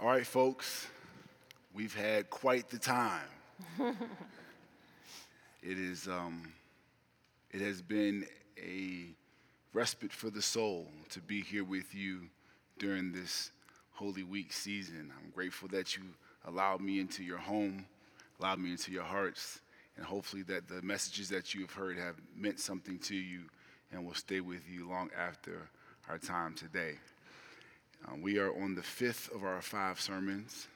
All right, folks, we've had quite the time. it is, um, it has been a respite for the soul to be here with you during this Holy Week season. I'm grateful that you allowed me into your home, allowed me into your hearts, and hopefully that the messages that you have heard have meant something to you and will stay with you long after our time today. Uh, we are on the fifth of our five sermons,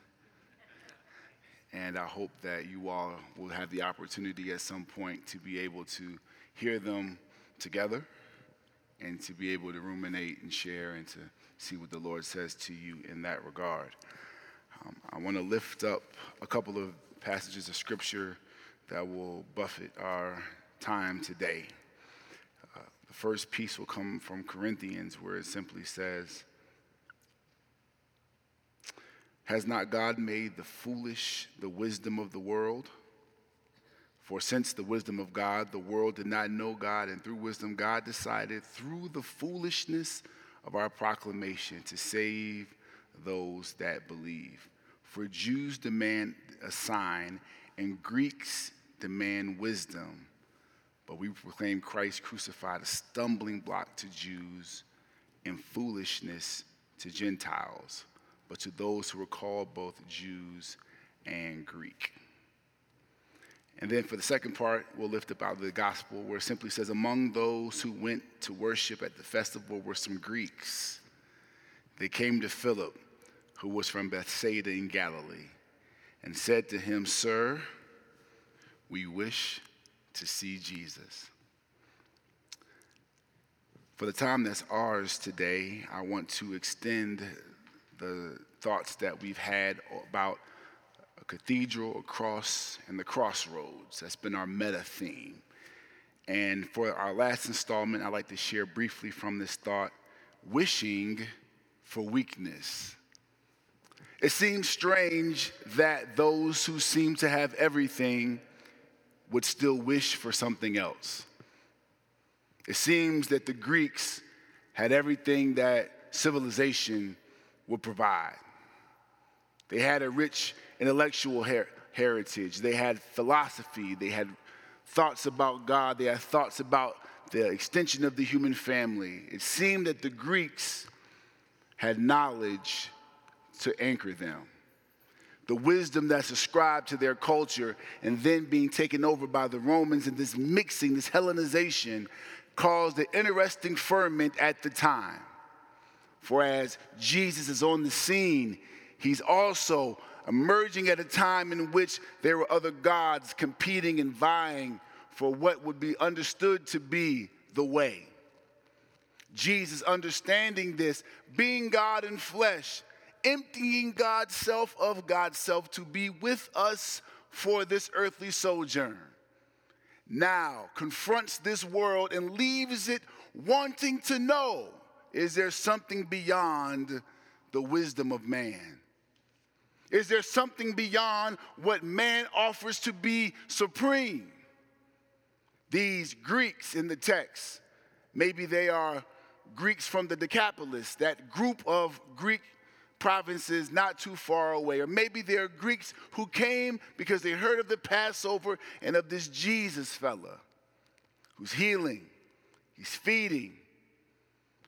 and I hope that you all will have the opportunity at some point to be able to hear them together and to be able to ruminate and share and to see what the Lord says to you in that regard. Um, I want to lift up a couple of passages of scripture that will buffet our time today. Uh, the first piece will come from Corinthians, where it simply says, has not God made the foolish the wisdom of the world? For since the wisdom of God, the world did not know God, and through wisdom, God decided through the foolishness of our proclamation to save those that believe. For Jews demand a sign, and Greeks demand wisdom. But we proclaim Christ crucified, a stumbling block to Jews and foolishness to Gentiles but to those who were called both Jews and Greek. And then for the second part, we'll lift up out of the gospel where it simply says, Among those who went to worship at the festival were some Greeks. They came to Philip, who was from Bethsaida in Galilee, and said to him, Sir, we wish to see Jesus. For the time that's ours today, I want to extend the thoughts that we've had about a cathedral, a cross, and the crossroads. That's been our meta theme. And for our last installment, I'd like to share briefly from this thought wishing for weakness. It seems strange that those who seem to have everything would still wish for something else. It seems that the Greeks had everything that civilization would provide. They had a rich intellectual her- heritage, they had philosophy, they had thoughts about God, they had thoughts about the extension of the human family. It seemed that the Greeks had knowledge to anchor them. The wisdom that's ascribed to their culture and then being taken over by the Romans and this mixing, this Hellenization, caused an interesting ferment at the time. For as Jesus is on the scene, he's also emerging at a time in which there were other gods competing and vying for what would be understood to be the way. Jesus, understanding this, being God in flesh, emptying God's self of God's self to be with us for this earthly sojourn, now confronts this world and leaves it wanting to know is there something beyond the wisdom of man? Is there something beyond what man offers to be supreme? These Greeks in the text, maybe they are Greeks from the Decapolis, that group of Greek provinces not too far away. Or maybe they're Greeks who came because they heard of the Passover and of this Jesus fella who's healing, he's feeding,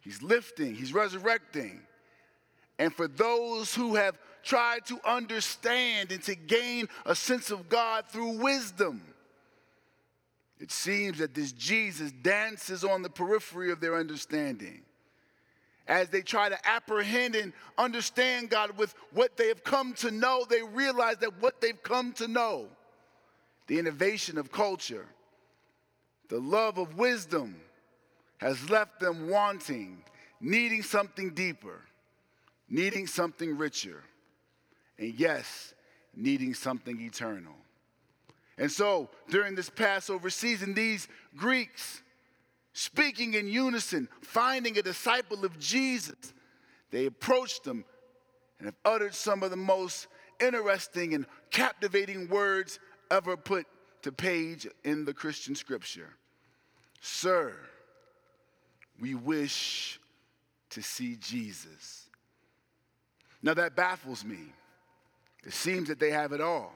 He's lifting, He's resurrecting. And for those who have tried to understand and to gain a sense of God through wisdom, it seems that this Jesus dances on the periphery of their understanding. As they try to apprehend and understand God with what they have come to know, they realize that what they've come to know, the innovation of culture, the love of wisdom, has left them wanting, needing something deeper, needing something richer, and yes, needing something eternal. And so, during this Passover season, these Greeks, speaking in unison, finding a disciple of Jesus, they approached him and have uttered some of the most interesting and captivating words ever put to page in the Christian scripture. Sir, we wish to see Jesus. Now that baffles me. It seems that they have it all.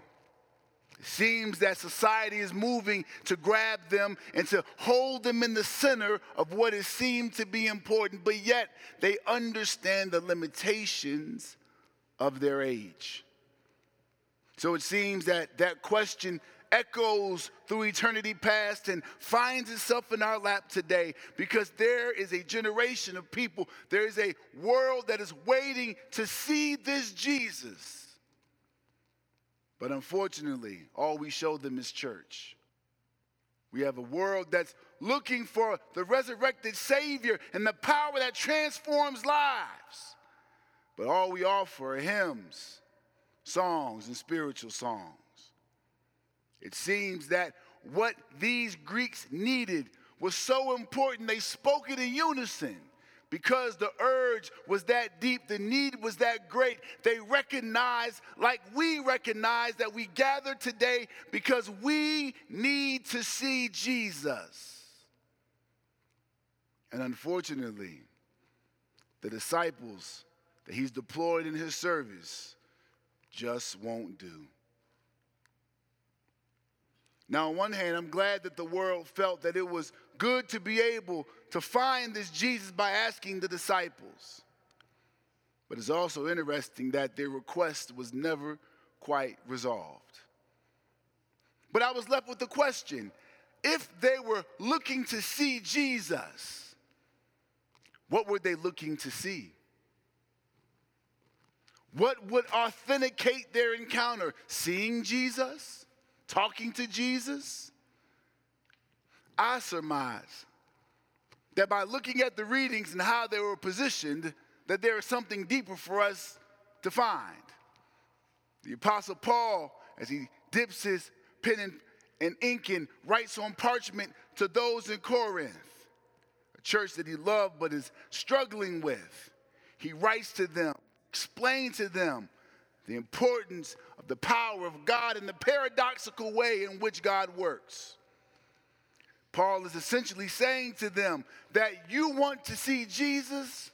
It seems that society is moving to grab them and to hold them in the center of what is seemed to be important, but yet they understand the limitations of their age. So it seems that that question echoes through eternity past and finds itself in our lap today because there is a generation of people, there is a world that is waiting to see this Jesus. But unfortunately, all we show them is church. We have a world that's looking for the resurrected Savior and the power that transforms lives. But all we offer are hymns, songs, and spiritual songs. It seems that what these Greeks needed was so important, they spoke it in unison. Because the urge was that deep, the need was that great, they recognized, like we recognize, that we gather today because we need to see Jesus. And unfortunately, the disciples that he's deployed in his service just won't do. Now, on one hand, I'm glad that the world felt that it was good to be able to find this Jesus by asking the disciples. But it's also interesting that their request was never quite resolved. But I was left with the question if they were looking to see Jesus, what were they looking to see? What would authenticate their encounter? Seeing Jesus? Talking to Jesus, I surmise that by looking at the readings and how they were positioned, that there is something deeper for us to find. The Apostle Paul, as he dips his pen and, and ink and writes on parchment to those in Corinth, a church that he loved but is struggling with, he writes to them, explains to them the importance of the power of God and the paradoxical way in which God works. Paul is essentially saying to them that you want to see Jesus,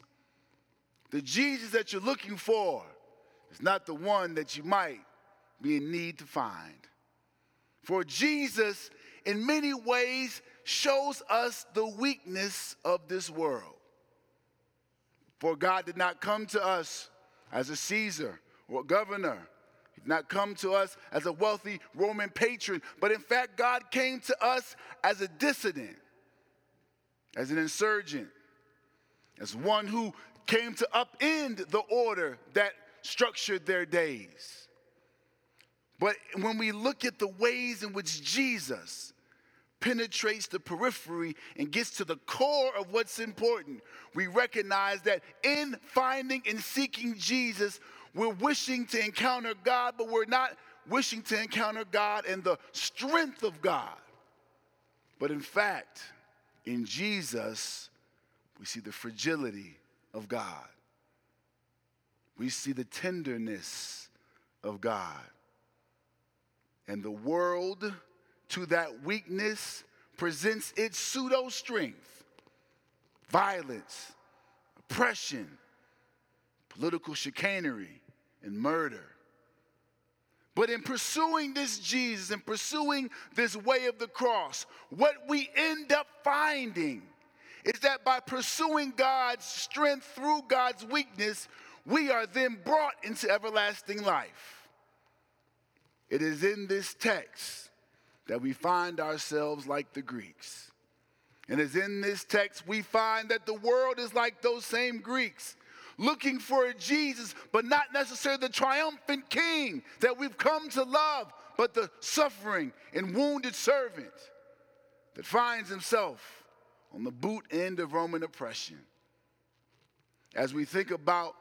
the Jesus that you're looking for is not the one that you might be in need to find. For Jesus, in many ways, shows us the weakness of this world. For God did not come to us as a Caesar or governor. He did not come to us as a wealthy Roman patron, but in fact, God came to us as a dissident, as an insurgent, as one who came to upend the order that structured their days. But when we look at the ways in which Jesus penetrates the periphery and gets to the core of what's important, we recognize that in finding and seeking Jesus, we're wishing to encounter God, but we're not wishing to encounter God and the strength of God. But in fact, in Jesus, we see the fragility of God. We see the tenderness of God. And the world, to that weakness, presents its pseudo strength violence, oppression, political chicanery, and murder. But in pursuing this Jesus and pursuing this way of the cross, what we end up finding is that by pursuing God's strength through God's weakness, we are then brought into everlasting life. It is in this text that we find ourselves like the Greeks. And it's in this text we find that the world is like those same Greeks looking for a Jesus, but not necessarily the triumphant king that we've come to love, but the suffering and wounded servant that finds himself on the boot end of Roman oppression. As we think about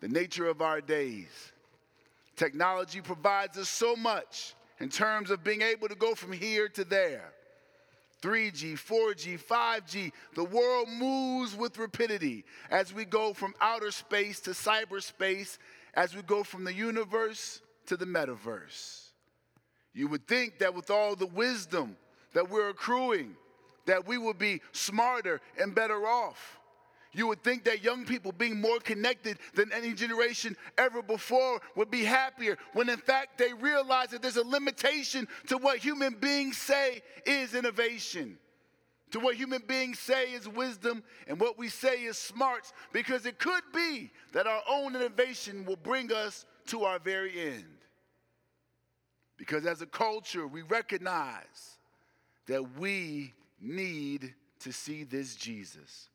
the nature of our days, technology provides us so much in terms of being able to go from here to there. 3G, 4G, 5G. The world moves with rapidity as we go from outer space to cyberspace, as we go from the universe to the metaverse. You would think that with all the wisdom that we're accruing, that we would be smarter and better off. You would think that young people being more connected than any generation ever before would be happier, when in fact they realize that there's a limitation to what human beings say is innovation, to what human beings say is wisdom, and what we say is smarts, because it could be that our own innovation will bring us to our very end. Because as a culture, we recognize that we need to see this Jesus.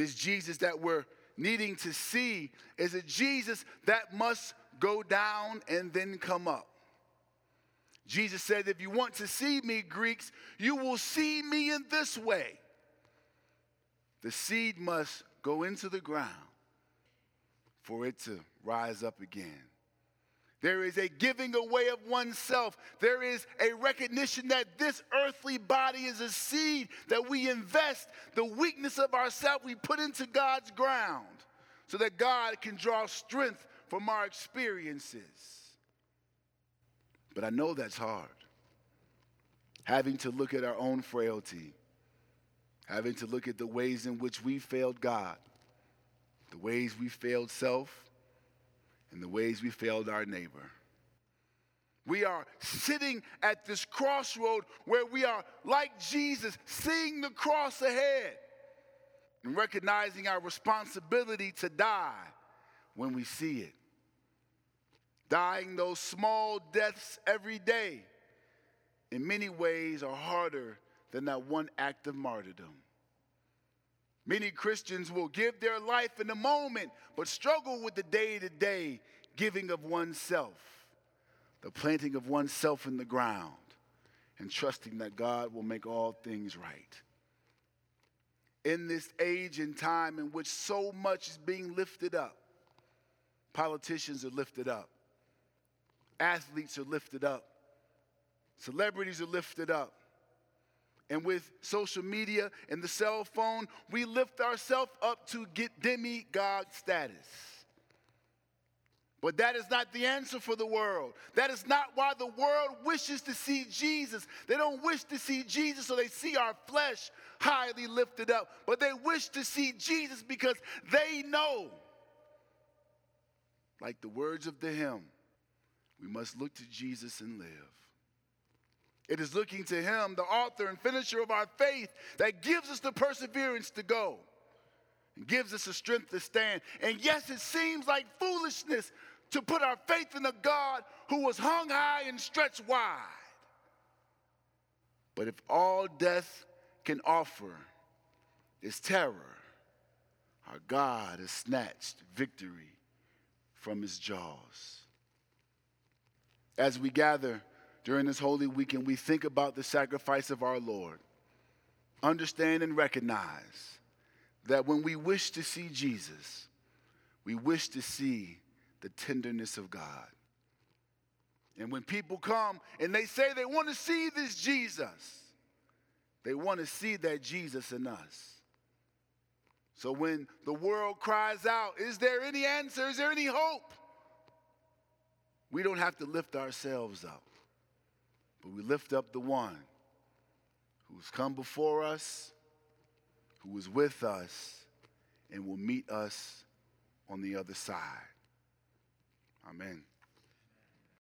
This Jesus that we're needing to see is a Jesus that must go down and then come up. Jesus said, If you want to see me, Greeks, you will see me in this way. The seed must go into the ground for it to rise up again. There is a giving away of oneself. There is a recognition that this earthly body is a seed that we invest, the weakness of ourselves we put into God's ground so that God can draw strength from our experiences. But I know that's hard. Having to look at our own frailty, having to look at the ways in which we failed God, the ways we failed self, and the ways we failed our neighbor. We are sitting at this crossroad where we are like Jesus, seeing the cross ahead and recognizing our responsibility to die when we see it. Dying those small deaths every day, in many ways, are harder than that one act of martyrdom. Many Christians will give their life in the moment, but struggle with the day to day giving of oneself, the planting of oneself in the ground, and trusting that God will make all things right. In this age and time in which so much is being lifted up, politicians are lifted up, athletes are lifted up, celebrities are lifted up and with social media and the cell phone, we lift ourselves up to get demigod status. But that is not the answer for the world. That is not why the world wishes to see Jesus. They don't wish to see Jesus so they see our flesh highly lifted up, but they wish to see Jesus because they know, like the words of the hymn, we must look to Jesus and live. It is looking to Him, the author and finisher of our faith, that gives us the perseverance to go and gives us the strength to stand. And yes, it seems like foolishness to put our faith in a God who was hung high and stretched wide. But if all death can offer is terror, our God has snatched victory from his jaws. As we gather, during this holy weekend, we think about the sacrifice of our Lord. Understand and recognize that when we wish to see Jesus, we wish to see the tenderness of God. And when people come and they say they want to see this Jesus, they want to see that Jesus in us. So when the world cries out, Is there any answer? Is there any hope? We don't have to lift ourselves up. But we lift up the one who's come before us, who is with us, and will meet us on the other side. Amen.